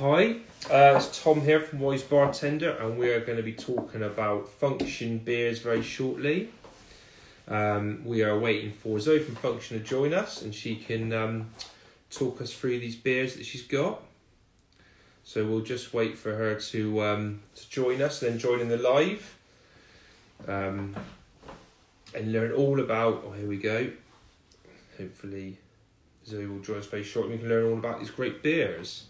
Hi, uh, it's Tom here from Wise Bartender, and we are going to be talking about function beers very shortly. Um, we are waiting for Zoe from Function to join us, and she can um, talk us through these beers that she's got. So we'll just wait for her to um, to join us, and then join in the live, um, and learn all about. Oh, here we go. Hopefully, Zoe will join us very shortly. And we can learn all about these great beers.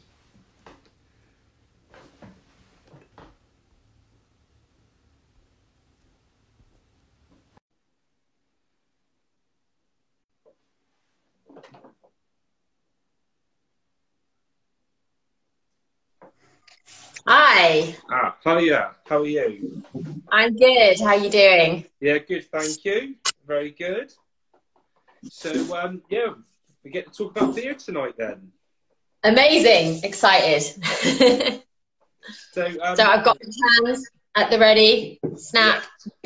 Hi. Ah, hiya. How are you? I'm good. How are you doing? Yeah, good. Thank you. Very good. So, um, yeah, we get to talk about beer tonight then. Amazing. Excited. So, um, so I've got the cans at the ready. Snap.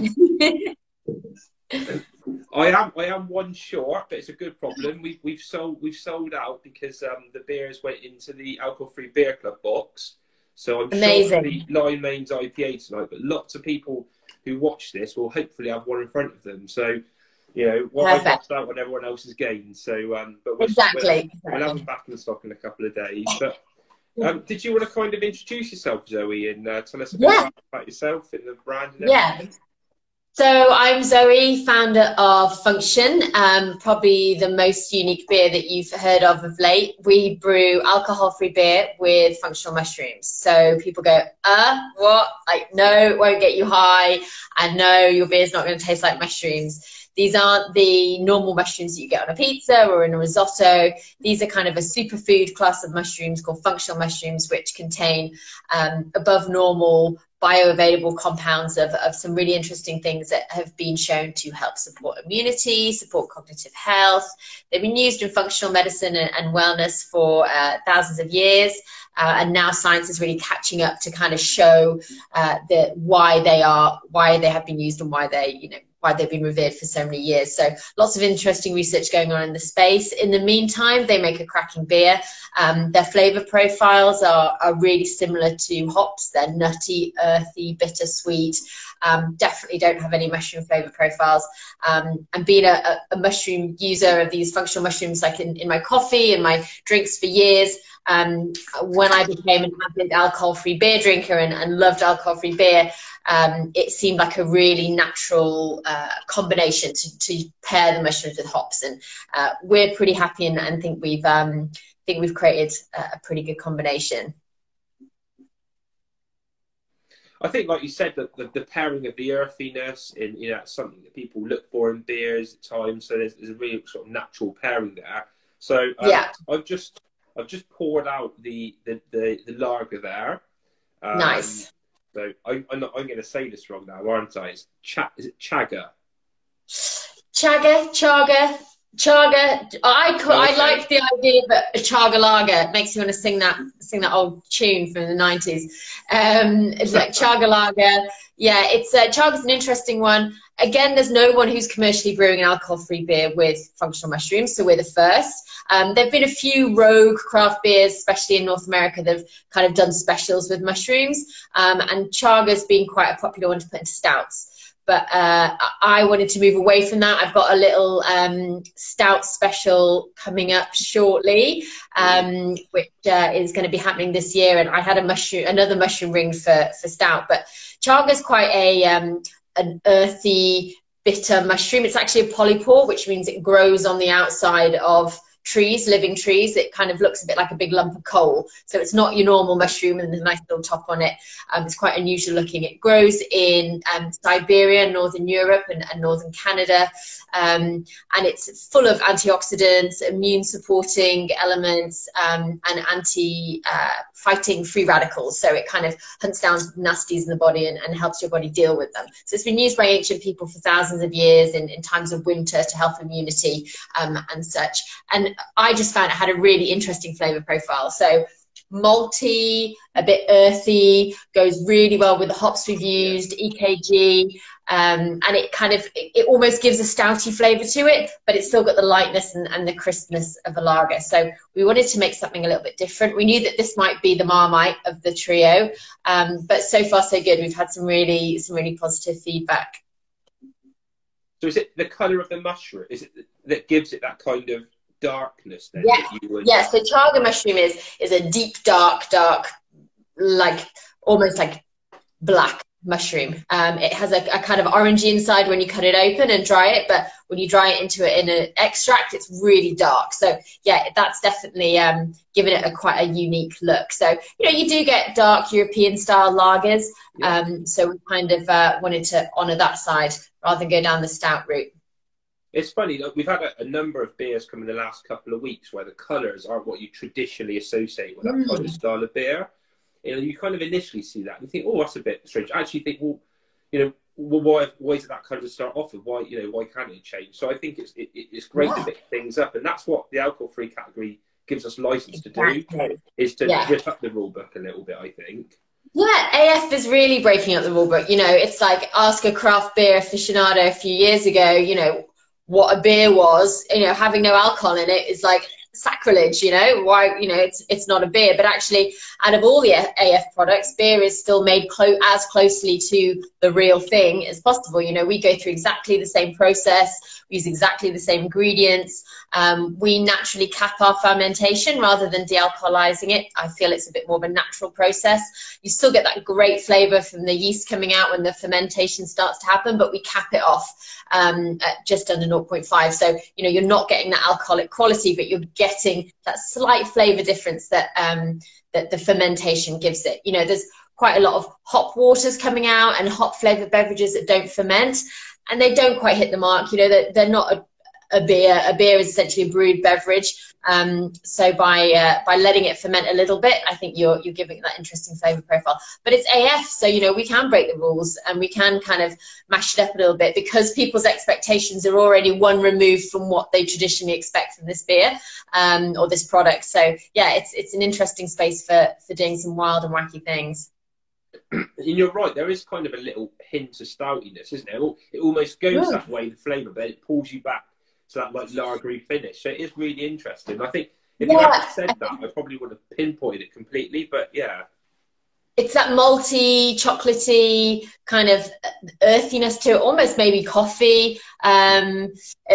I am I am one short, but it's a good problem. We've we've sold we've sold out because um, the beers went into the alcohol free beer club box. So I'm Amazing. sure the Lion's Mane IPA tonight, but lots of people who watch this will hopefully have one in front of them. So, you know, what I've lost out on everyone else else's gained. So, um, but we'll, Exactly. we'll, we'll have them back in the stock in a couple of days. But um, did you want to kind of introduce yourself, Zoe, and uh, tell us a bit Yeah. about, about yourself and the brand? And Yeah. everything? So I'm Zoe, founder of Function, um, probably the most unique beer that you've heard of of late. We brew alcohol-free beer with functional mushrooms. So people go, uh, what? Like, no, it won't get you high. And no, your beer's not going to taste like mushrooms. These aren't the normal mushrooms that you get on a pizza or in a risotto. These are kind of a superfood class of mushrooms called functional mushrooms, which contain um, above normal bioavailable compounds of, of some really interesting things that have been shown to help support immunity, support cognitive health. They've been used in functional medicine and, and wellness for uh, thousands of years. Uh, and now science is really catching up to kind of show uh, the, why they are, why they have been used and why they, you know, why they've been revered for so many years. So lots of interesting research going on in the space. In the meantime, they make a cracking beer. Um, their flavor profiles are, are really similar to hops. They're nutty, earthy, bittersweet. Um, definitely don't have any mushroom flavor profiles. Um, and being a, a, mushroom user of these functional mushrooms, like in, in my coffee and my drinks for years, um, when I became an avid alcohol-free beer drinker and, and loved alcohol-free beer, um, it seemed like a really natural uh, combination to, to pair the mushrooms with hops. And uh, we're pretty happy and, and think we've um, think we've created a, a pretty good combination. I think, like you said, that the, the pairing of the earthiness in you know something that people look for in beers at times. So there's, there's a really sort of natural pairing there. So um, Yeah. I've just I've just poured out the the the, the lager there. Um, Nice. So I, I'm not, I'm going to say this wrong now, aren't I? It's cha, is it chaga? Chaga, chaga, chaga. I ca- I Okay. like the idea of a chaga lager. It makes me want to sing that sing that old tune from the nineties. Um, it's like chaga lager. Yeah, it's uh, chaga's an interesting one. Again, there's no one who's commercially brewing an alcohol-free beer with functional mushrooms, so we're the first. Um, there've been a few rogue craft beers, especially in North America, that have kind of done specials with mushrooms, um, and chaga's been quite a popular one to put into stouts but uh, I wanted to move away from that. I've got a little um, stout special coming up shortly, um, which uh, is going to be happening this year. And I had a mushroom, another mushroom ring for for stout. But chaga is quite a um, an earthy, bitter mushroom. It's actually a polypore, which means it grows on the outside of trees, living trees. It kind of looks a bit like a big lump of coal. So it's not your normal mushroom and there's a nice little top on it. Um, it's quite unusual looking. It grows in um, Siberia, Northern Europe, and, and Northern Canada. Um, and it's full of antioxidants, immune supporting elements, um, and anti uh, fighting free radicals. So it kind of hunts down nasties in the body and, and helps your body deal with them. So it's been used by ancient people for thousands of years in, in times of winter to help immunity um, and such. And I just found it had a really interesting flavor profile. So malty, a bit earthy, goes really well with the hops we've used, EKG. Um, and it kind of, it, it, almost gives a stouty flavour to it, but it's still got the lightness and, and, the crispness of a lager. So we wanted to make something a little bit different. We knew that this might be the Marmite of the trio, um, but so far so good. We've had some really, some really positive feedback. So is it the colour of the mushroom? Is it that gives it that kind of darkness then? Yeah, would... yeah. So chaga mushroom is is a deep, dark, dark, like almost like black mushroom. Um, it has a, a, kind of orangey inside when you cut it open and dry it, but when you dry it into it in an extract, it's really dark. So yeah, that's definitely um, given it a quite a unique look. So you know, you do get dark European style lagers. Yeah. Um, so we kind of uh, wanted to honour that side rather than go down the stout route. It's funny, look, we've had a, a, number of beers come in the last couple of weeks where the colours aren't what you traditionally associate with that mm. kind of style of beer you know, you kind of initially see that and you think, oh, that's a bit strange. I actually think, well, you know, well, why why is that kind of start off with? Why you know why can't it change? So I think it's it, it's great yeah. to mix things up, and that's what the alcohol free category gives us license exactly. to do is to yeah. up the rule book a little bit. I think. Yeah, AF is really breaking up the rule book. You know, it's like ask a craft beer aficionado a few years ago. You know what a beer was. You know, having no alcohol in it is like sacrilege you know why you know it's it's not a beer but actually out of all the af products beer is still made clo- as closely to the real thing as possible you know we go through exactly the same process we use exactly the same ingredients um, we naturally cap our fermentation rather than de-alcoholizing it i feel it's a bit more of a natural process you still get that great flavor from the yeast coming out when the fermentation starts to happen but we cap it off um, at just under 0.5 so you know you're not getting that alcoholic quality but you're getting that slight flavor difference that um, that the fermentation gives it. You know, there's quite a lot of hop waters coming out and hop flavored beverages that don't ferment, and they don't quite hit the mark. You know, they're, they're not a a beer. A beer is essentially a brewed beverage. Um, so by uh, by letting it ferment a little bit, I think you're you're giving that interesting flavor profile. But it's AF, so you know we can break the rules and we can kind of mash it up a little bit because people's expectations are already one removed from what they traditionally expect from this beer um, or this product. So yeah, it's it's an interesting space for for doing some wild and wacky things. And you're right, there is kind of a little hint of stoutiness, isn't there? It almost goes that way, the flavour, but it pulls you back to that like lagery finish. So it is really interesting. I think if yeah. you hadn't said that, I probably would have pinpointed it completely. But yeah. It's that malty, chocolatey kind of earthiness to it, almost maybe coffee. Um,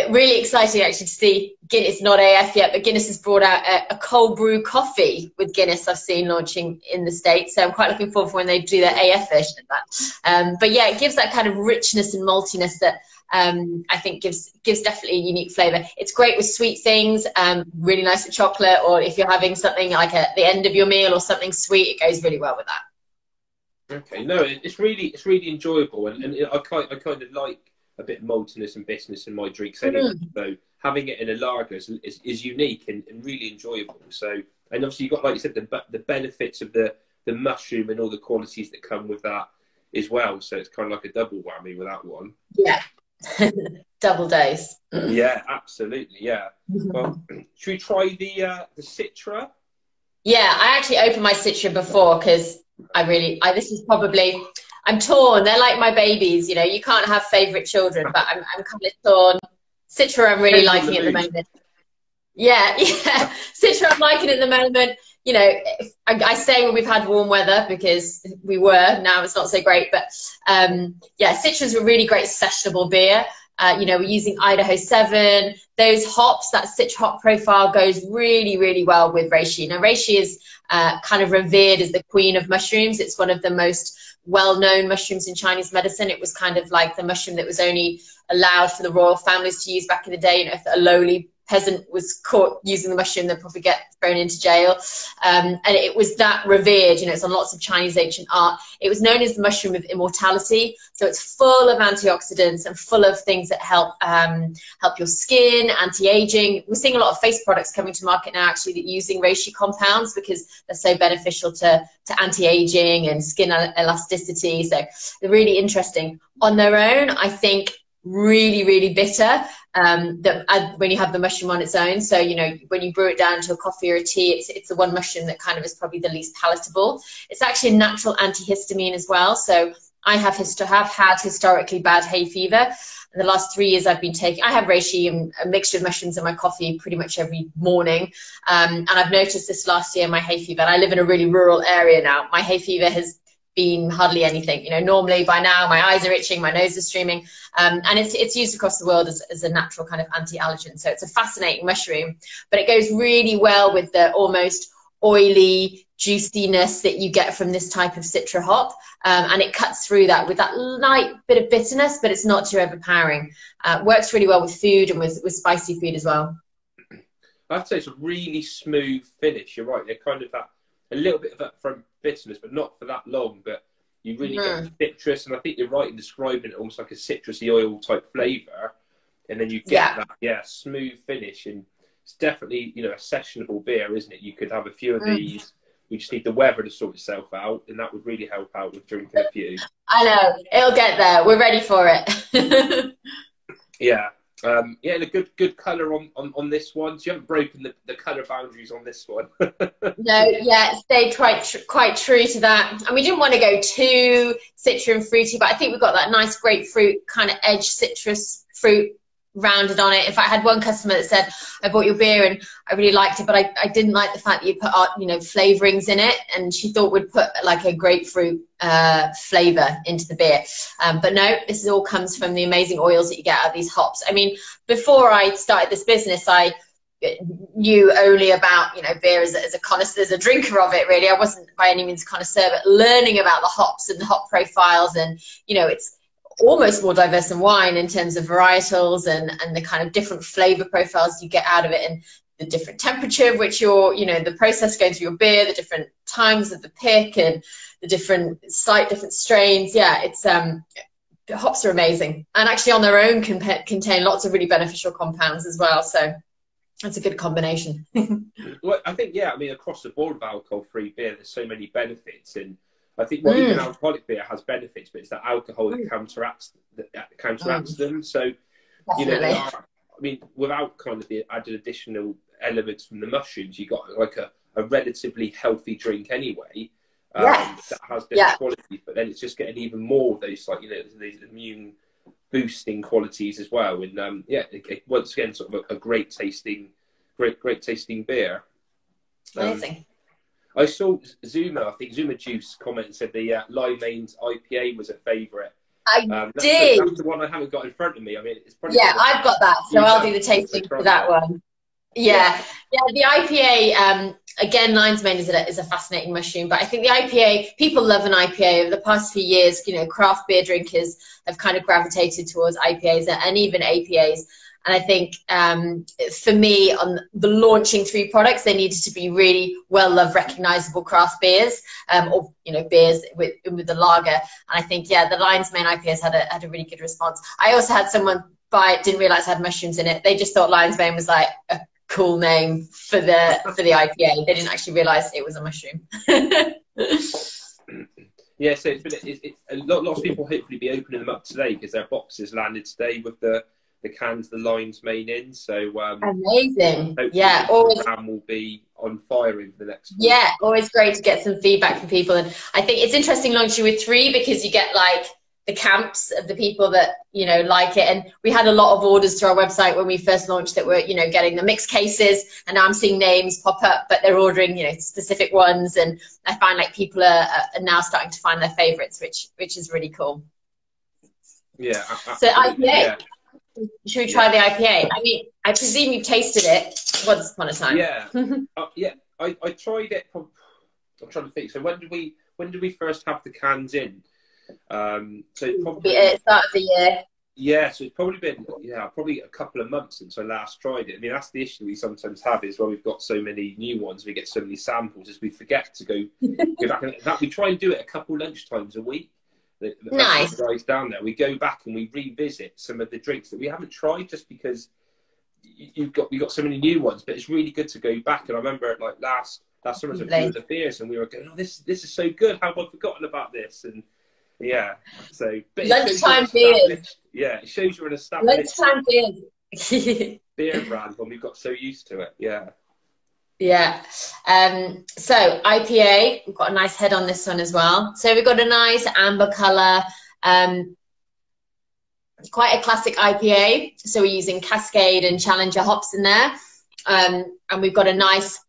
really exciting actually to see Guinness, not AF yet, but Guinness has brought out a, a, cold brew coffee with Guinness I've seen launching in the States. So I'm quite looking forward for when they do their AF version of that. Um, but yeah, it gives that kind of richness and maltiness that um, I think gives gives definitely a unique flavour. It's great with sweet things, um, really nice with chocolate, or if you're having something like at the end of your meal or something sweet, it goes really well with that. Okay, no, it's really it's really enjoyable, and, and I kind I kind of like a bit of maltiness and bitterness in my drinks anyway. Mm. So having it in a lager is, is, is unique and, and, really enjoyable. So and obviously you've got like you said the the benefits of the the mushroom and all the qualities that come with that as well. So it's kind of like a double whammy with that one. Yeah, Double dose. yeah, absolutely. Yeah. Well, should we try the uh, the Citra? Yeah, I actually opened my Citra before because I really, I this is probably, I'm torn. They're like my babies. You know, you can't have favorite children, but I'm I'm kind of torn. Citra, I'm really liking it at the moment. Yeah, yeah. Citra, I'm liking it at the moment you know, I, I, say when we've had warm weather because we were, now it's not so great, but um, yeah, Citra's a really great sessionable beer. Uh, you know, we're using Idaho 7. Those hops, that Citra hop profile goes really, really well with reishi. Now, reishi is uh, kind of revered as the queen of mushrooms. It's one of the most well-known mushrooms in Chinese medicine. It was kind of like the mushroom that was only allowed for the royal families to use back in the day. You know, a lowly peasant was caught using the mushroom, they'd probably get thrown into jail. Um, and it was that revered, you know, it's on lots of Chinese ancient art. It was known as the mushroom of immortality. So it's full of antioxidants and full of things that help um, help your skin, anti-aging. We're seeing a lot of face products coming to market now actually that using reishi compounds because they're so beneficial to, to anti-aging and skin elasticity. So they're really interesting. On their own, I think really, really bitter um, that uh, when you have the mushroom on its own. So, you know, when you brew it down to a coffee or a tea, it's, it's the one mushroom that kind of is probably the least palatable. It's actually a natural antihistamine as well. So I have histo- have had historically bad hay fever. In the last three years, I've been taking. I have reishi and a mixture of mushrooms in my coffee pretty much every morning, um, and I've noticed this last year my hay fever. And I live in a really rural area now. My hay fever has been hardly anything. You know, normally by now my eyes are itching, my nose is streaming, um, and it's it's used across the world as, as a natural kind of anti-allergen. So it's a fascinating mushroom, but it goes really well with the almost oily juiciness that you get from this type of citra hop um, and it cuts through that with that light bit of bitterness but it's not too overpowering uh, works really well with food and with, with spicy food as well i have to say it's a really smooth finish you're right they're kind of that a little bit of from bitterness but not for that long but you really mm. get citrus and i think you're right in describing it almost like a citrusy oil type flavor and then you get yeah. that yeah smooth finish and it's definitely you know a sessionable beer, isn't it? You could have a few of mm. these. We just need the weather to sort itself out, and that would really help out with drinking a few. I know it'll get there. We're ready for it. yeah, um, yeah, and a good good colour on, on, on this one. So you haven't broken the, the colour boundaries on this one. no, yeah, stayed quite tr- quite true to that. And we didn't want to go too citrus and fruity, but I think we've got that nice grapefruit kind of edge citrus fruit rounded on it. If I had one customer that said, I bought your beer and I really liked it, but I, I didn't like the fact that you put, you know, flavorings in it. And she thought would put like a grapefruit uh, flavor into the beer. Um, but no, this all comes from the amazing oils that you get out of these hops. I mean, before I started this business, I knew only about, you know, beer as a, as a connoisseur, as a drinker of it, really. I wasn't by any means a connoisseur, but learning about the hops and the hop profiles and, you know, it's, almost more diverse than wine in terms of varietals and, and the kind of different flavor profiles you get out of it and the different temperature of which you're, you know, the process going through your beer, the different times of the pick and the different slight different strains. Yeah, it's um, hops are amazing and actually on their own can contain lots of really beneficial compounds as well. So that's a good combination. well, I think yeah. I mean, across the board of alcohol-free beer, there's so many benefits, and I think well, mm. even alcoholic beer has benefits, but it's that alcohol that mm. counteracts that, counteracts mm. them. So, Definitely. you know, I mean, without kind of the added additional elements from the mushrooms, you got like a, a relatively healthy drink anyway. Um, yes. That has different yeah. qualities, but then it's just getting even more of those, like you know, these immune boosting qualities as well. And um, yeah, it, it, once again, sort of a, a, great tasting, great, great tasting beer. Um, Amazing. I saw Zuma, I think Zuma Juice comment and said the uh, Lion's Mane IPA was a favourite. I um, that's did. The, that's the one I haven't got in front of me. I mean, it's probably yeah, I've got that, so I'll do the tasting for that one. Yeah, yeah. yeah the IPA um, again, lion's mane is a, is a fascinating mushroom, but I think the IPA people love an IPA. Over the past few years, you know, craft beer drinkers have kind of gravitated towards IPAs and even APAs. And I think um, for me, on the launching three products, they needed to be really well loved, recognizable craft beers, um, or you know, beers with with the lager. And I think yeah, the Lion's Mane IPAs had a had a really good response. I also had someone buy it, didn't realize it had mushrooms in it. They just thought Lion's Mane was like a cool name for the for the IPA. They didn't actually realize it was a mushroom. yeah, so it's been a lot, lots of people hopefully be opening them up today because their boxes landed today with the the cans, the Lion's Mane in. So um, amazing. Yeah, always will be on fire over the next. Week. Yeah, always great to get some feedback from people, and I think it's interesting launching with three because you get like the camps of the people that you know like it and we had a lot of orders to our website when we first launched that were you know getting the mixed cases and now i'm seeing names pop up but they're ordering you know specific ones and i find like people are, are now starting to find their favorites which which is really cool yeah so I, yeah should we try the IPA? I mean, I presume you've tasted it once upon a time. Yeah, uh, yeah. I, I tried it. I'm trying to think. So when did we when did we first have the cans in? Um, so probably at the start of the year. Yeah, so it's probably been yeah probably a couple of months since I last tried it. I mean that's the issue we sometimes have is when we've got so many new ones, we get so many samples, is we forget to go, go back. And that we try and do it a couple lunch times a week the, the nice. guys down there. We go back and we revisit some of the drinks that we haven't tried just because you've got we got so many new ones. But it's really good to go back. And I remember like last last summer was a few of the beers, and we were going, "Oh, this this is so good. How have I forgotten about this?" And yeah, so but lunchtime beers. Yeah, it shows you're an established lunchtime beers. beer brand when we've got so used to it. Yeah. Yeah. Um, so IPA, we've got a nice head on this one as well. So we've got a nice amber color, um, quite a classic IPA. So we're using Cascade and Challenger hops in there. Um, and we've got a nice,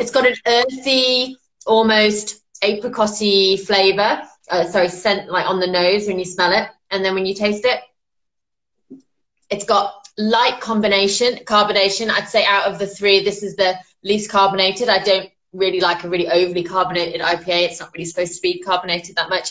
it's got an earthy, almost apricotty flavor. Uh, sorry, scent like on the nose when you smell it. And then when you taste it, it's got light combination, carbonation. I'd say out of the three, this is the least carbonated. I don't really like a really overly carbonated IPA. It's not really supposed to be carbonated that much.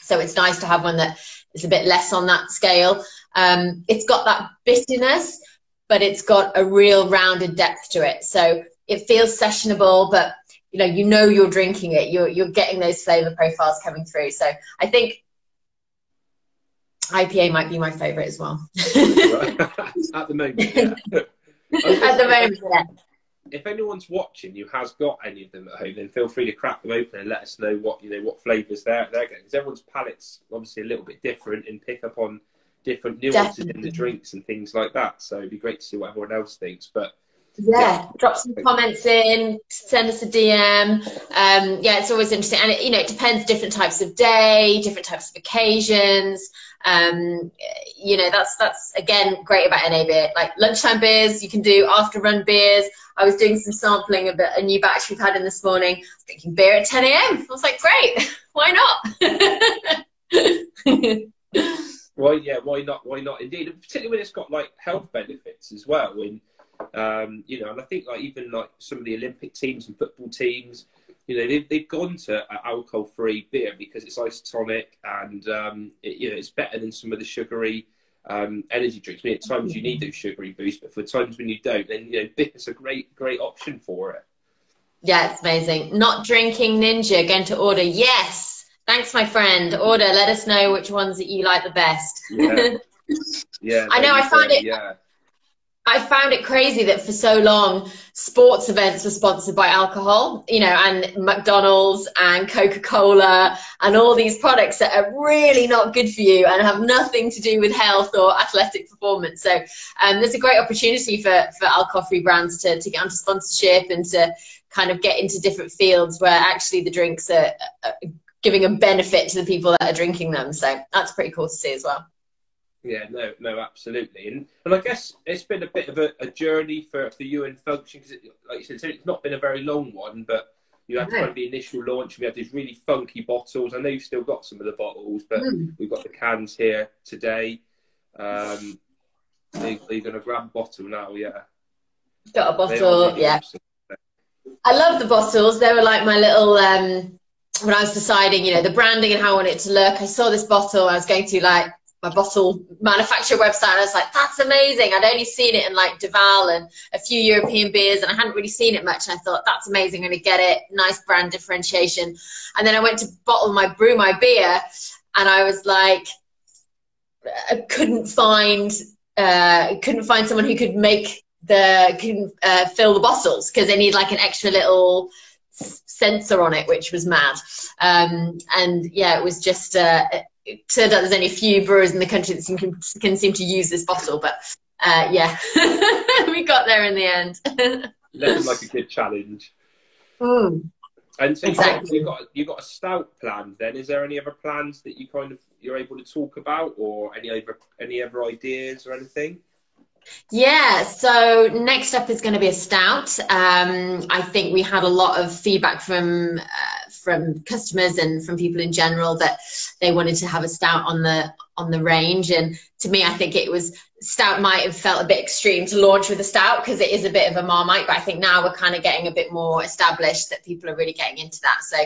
So it's nice to have one that is a bit less on that scale. Um, it's got that bitterness, but it's got a real rounded depth to it. So it feels sessionable, but you know, you know you're drinking it. You're you're getting those flavor profiles coming through. So I think IPA might be my favourite as well. At the moment, yeah. At the moment, yeah. If anyone's watching who has got any of them at home, then feel free to crack them open and let us know what you know what flavours they're they're getting. Because everyone's palate's obviously a little bit different and pick up on different nuances Definitely. in the drinks and things like that. So it'd be great to see what everyone else thinks. But yeah, yeah. drop some comments in, send us a DM. Um, yeah, it's always interesting, and it, you know, it depends different types of day, different types of occasions. Um, you know, that's that's again great about NA beer. Like lunchtime beers, you can do after run beers. I was doing some sampling of a new batch we've had in this morning. I was thinking beer at 10 a.m. I was like, great, why not? Why, yeah, why not? Why not? Indeed, particularly when it's got like health benefits as well. When um, you know, and I think like even like some of the Olympic teams and football teams, you know, they've, they've gone to alcohol-free beer because it's isotonic and um, it, you know it's better than some of the sugary um, energy drinks. I mean, at times you need those sugary boosts, but for times when you don't, then you know, is a great great option for it. Yeah, it's amazing. Not drinking ninja going to order. Yes, thanks, my friend. Order. Let us know which ones that you like the best. Yeah, yeah. I know. I found it. Yeah. I found it crazy that for so long sports events were sponsored by alcohol, you know, and McDonald's and Coca Cola and all these products that are really not good for you and have nothing to do with health or athletic performance. So um, there's a great opportunity for, for alcohol free brands to, to get onto sponsorship and to kind of get into different fields where actually the drinks are, are giving a benefit to the people that are drinking them. So that's pretty cool to see as well. Yeah, no, no, absolutely, and and I guess it's been a bit of a, a journey for, for you and Function because, like you said, it's not been a very long one, but you had kind of the initial launch. We had these really funky bottles. I know you've still got some of the bottles, but mm. we've got the cans here today. Um, are you, are you going to grab a bottle now? Yeah. Got a bottle, yeah. I love the bottles. They were like my little um, when I was deciding, you know, the branding and how I want it to look. I saw this bottle. I was going to like my bottle manufacturer website. I was like, that's amazing. I'd only seen it in like Duvel and a few European beers, and I hadn't really seen it much. And I thought, that's amazing. I'm going to get it. Nice brand differentiation. And then I went to bottle my brew my beer, and I was like, I couldn't find uh, couldn't find someone who could make the can uh, fill the bottles because they need like an extra little sensor on it, which was mad. Um, and yeah, it was just uh, it turned out there's only a few brewers in the country that can, can seem to use this bottle, but uh, yeah, we got there in the end. Looking like a good challenge. Mm. And so exactly. you've got you've got a stout plan. Then is there any other plans that you kind of you're able to talk about, or any other any other ideas or anything? Yeah, so next up is going to be a stout. Um, I think we had a lot of feedback from uh, from customers and from people in general that they wanted to have a stout on the on the range. And to me, I think it was stout might have felt a bit extreme to launch with a stout because it is a bit of a marmite. But I think now we're kind of getting a bit more established that people are really getting into that. So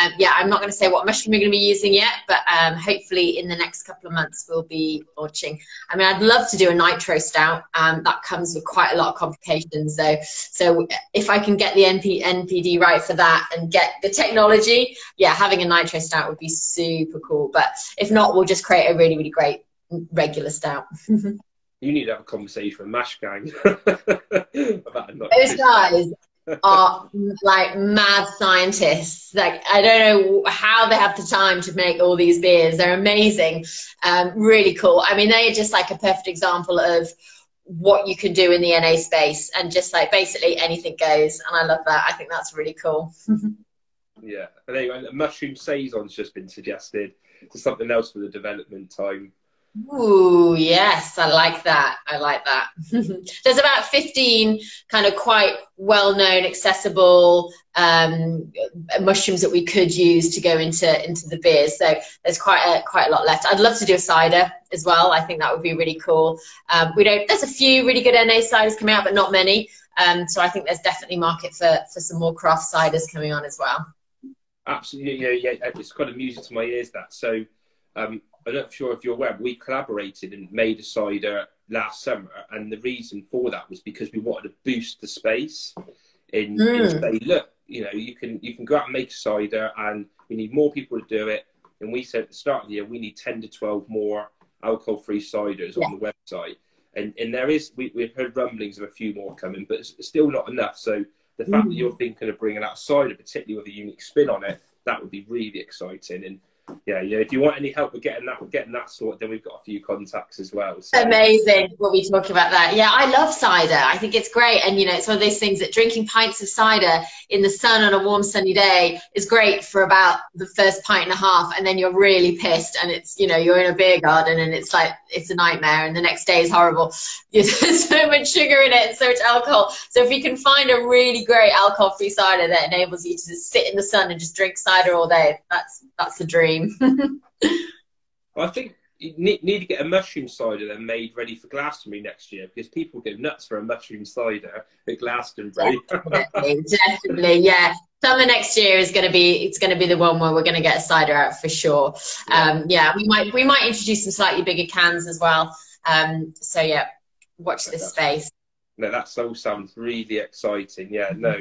um, yeah, I'm not going to say what mushroom we're going to be using yet, but um, hopefully in the next couple of months we'll be launching. I mean, I'd love to do a nitro stout. Um, that comes with quite a lot of complications though. So if I can get the NP, NPD right for that and get the technology, yeah, having a nitro stout would be super cool. But if not, we'll just create a really, really great regular stout. you need to have a conversation with Mash Gang about Those guys are like mad scientists. Like I don't know how they have the time to make all these beers. They're amazing, um, really cool. I mean, they are just like a perfect example of what you can do in the NA space and just like basically anything goes. And I love that. I think that's really cool. yeah. And anyway, mushroom saison's just been suggested. to something else for the development time. Ooh, yes, I like that. I like that. There's about 15 kind of quite well known, accessible um, mushrooms that we could use to go into into the beers. So there's quite a quite a lot left. I'd love to do a cider as well. I think that would be really cool. Um, we don't. There's a few really good NA ciders coming out, but not many. Um, so I think there's definitely market for for some more craft ciders coming on as well. Absolutely, yeah, yeah. It's of music to my ears. That so. Um, I'm not sure if you're aware, we collaborated and made a cider last summer, and the reason for that was because we wanted to boost the space. In, mm. in say, look, you know, you can you can go out and make a cider, and we need more people to do it. And we said at the start of the year, we need ten to twelve more alcohol-free ciders yeah. on the website. And and there is we, we've heard rumblings of a few more coming, but it's still not enough. So the fact mm. that you're thinking of bringing out cider, particularly with a unique spin on it, that would be really exciting. And yeah, yeah. If you want any help with getting that, getting that sort, then we've got a few contacts as well. So. Amazing. We'll talking about that. Yeah, I love cider. I think it's great, and you know, it's one of those things that drinking pints of cider in the sun on a warm sunny day is great for about the first pint and a half, and then you're really pissed, and it's you know you're in a beer garden, and it's like it's a nightmare, and the next day is horrible. There's so much sugar in it, and so much alcohol. So if you can find a really great alcohol-free cider that enables you to just sit in the sun and just drink cider all day, that's that's the dream. I think you need, need, to get a mushroom cider then made ready for Glastonbury next year because people go nuts for a mushroom cider at Glastonbury. Definitely, definitely, yeah. Summer next year is going to be it's going to be the one where we're going to get a cider out for sure. Yeah. Um, yeah, we might we might introduce some slightly bigger cans as well. Um, so yeah, watch this space. No, that all sounds really exciting. Yeah, no.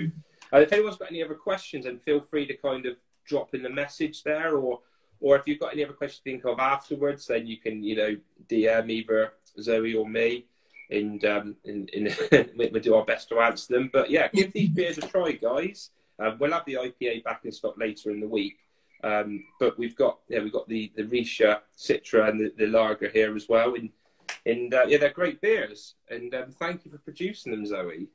Uh, if anyone's got any other questions, then feel free to kind of drop in the message there or or if you've got any other questions to think of afterwards, then you can, you know, DM either Zoe or me, and um, and, and we'll do our best to answer them. But yeah, give these beers a try, guys. Um, we'll have the IPA back in stock later in the week. Um, but we've got yeah we've got the the Reishi Citra and the, the Lager here as well, and and uh, yeah they're great beers. And um, thank you for producing them, Zoe.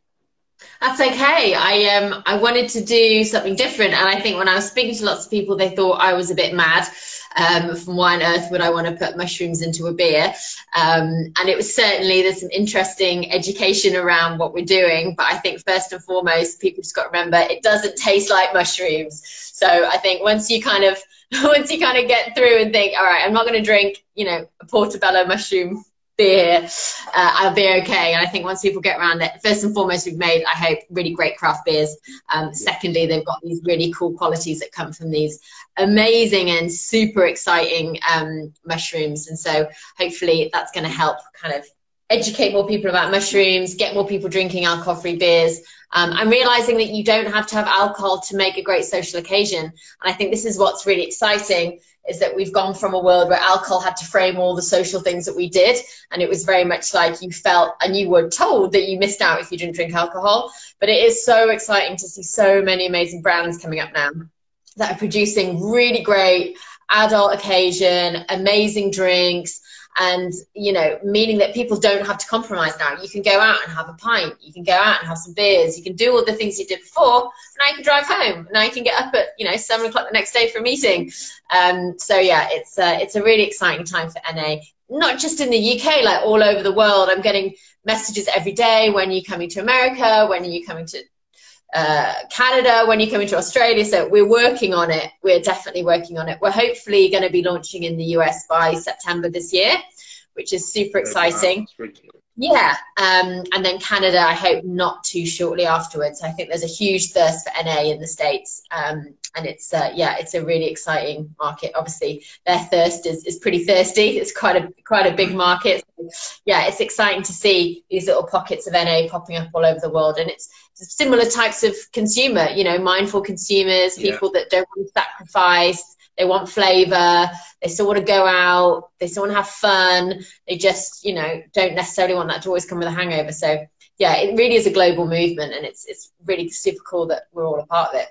That's okay. I um I wanted to do something different, and I think when I was speaking to lots of people, they thought I was a bit mad. Um, from why on earth would I want to put mushrooms into a beer? Um, and it was certainly there's some interesting education around what we're doing. But I think first and foremost, people just got to remember it doesn't taste like mushrooms. So I think once you kind of once you kind of get through and think, all right, I'm not going to drink, you know, a portobello mushroom beer, uh, I'll be okay. And I think once people get around it, first and foremost, we've made, I hope, really great craft beers. Um, secondly, they've got these really cool qualities that come from these amazing and super exciting um, mushrooms. And so hopefully that's going to help kind of educate more people about mushrooms, get more people drinking alcohol free beers. Um, I'm realizing that you don't have to have alcohol to make a great social occasion. And I think this is what's really exciting is that we've gone from a world where alcohol had to frame all the social things that we did. And it was very much like you felt and you were told that you missed out if you didn't drink alcohol. But it is so exciting to see so many amazing brands coming up now that are producing really great adult occasion, amazing drinks, and you know meaning that people don't have to compromise now. You can go out and have a pint. You can go out and have some beers. You can do all the things you did before. Now you can drive home. Now you can get up at you know seven o'clock the next day for a meeting. Um, so yeah it's uh, it's a really exciting time for na not just in the uk like all over the world. I'm getting messages every day when are you coming to america? When are you coming to uh, Canada, when you come into Australia. So we're working on it. We're definitely working on it. We're hopefully going to be launching in the US by September this year, which is super exciting. Yeah, um, and then Canada, I hope not too shortly afterwards. I think there's a huge thirst for NA in the States, um, and it's uh, yeah, it's a really exciting market. Obviously, their thirst is, is pretty thirsty. It's quite a quite a big market. So, yeah, it's exciting to see these little pockets of NA popping up all over the world, and it's similar types of consumer. You know, mindful consumers, people yeah. that don't want to sacrifice they want flavor. They still want to go out. They still want to have fun. They just, you know, don't necessarily want that to always come with a hangover. So yeah, it really is a global movement, and it's it's really super cool that we're all a part of it.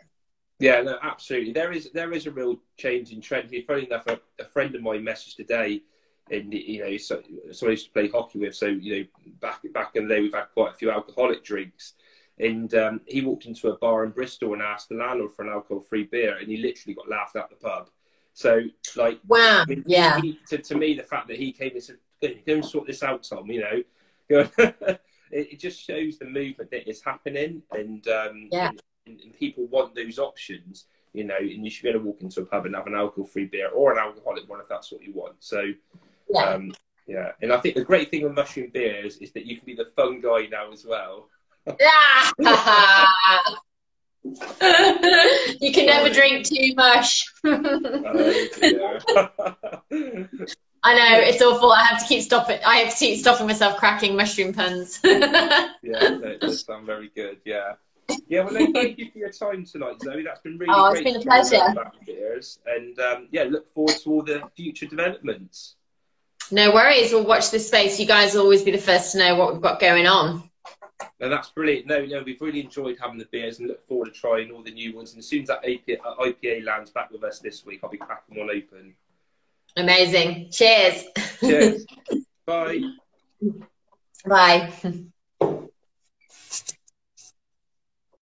Yeah, no, absolutely. There is there is a real change in trend. Funny enough, a, a friend of mine messaged today. and you know, so, so I used to play hockey with. So you know, back back in the day, we've had quite a few alcoholic drinks. And um, he walked into a bar in Bristol and asked the landlord for an alcohol-free beer, and he literally got laughed out the pub. So, like, wow, I mean, yeah. He, to, to me, the fact that he came and said, "Go and sort this out, Tom," you know, it, it, just shows the movement that is happening, and um, yeah. and, and people want those options you know, and you should be able to walk into a pub and have an alcohol-free beer or an alcoholic one if that's what you want. So, yeah. Um, yeah, and I think the great thing with mushroom beers is that you can be the fun guy now as well. you can never drink too much. I know it's awful. I have to keep stopping. I have to keep stopping myself cracking mushroom puns. yeah, that does sound very good. Yeah. Yeah, well, thank you for your time tonight, Zoe. That's been really oh, great. it's been a pleasure. And um, yeah, look forward to all the future developments. No worries. We'll watch this space. You guys will always be the first to know what we've got going on. No, that's brilliant. No, no, we've really enjoyed having the beers and look forward to trying all the new ones. And as soon as that IPA, uh, IPA lands back with us this week, I'll be cracking one open. Amazing. Cheers. Cheers. Bye. Bye.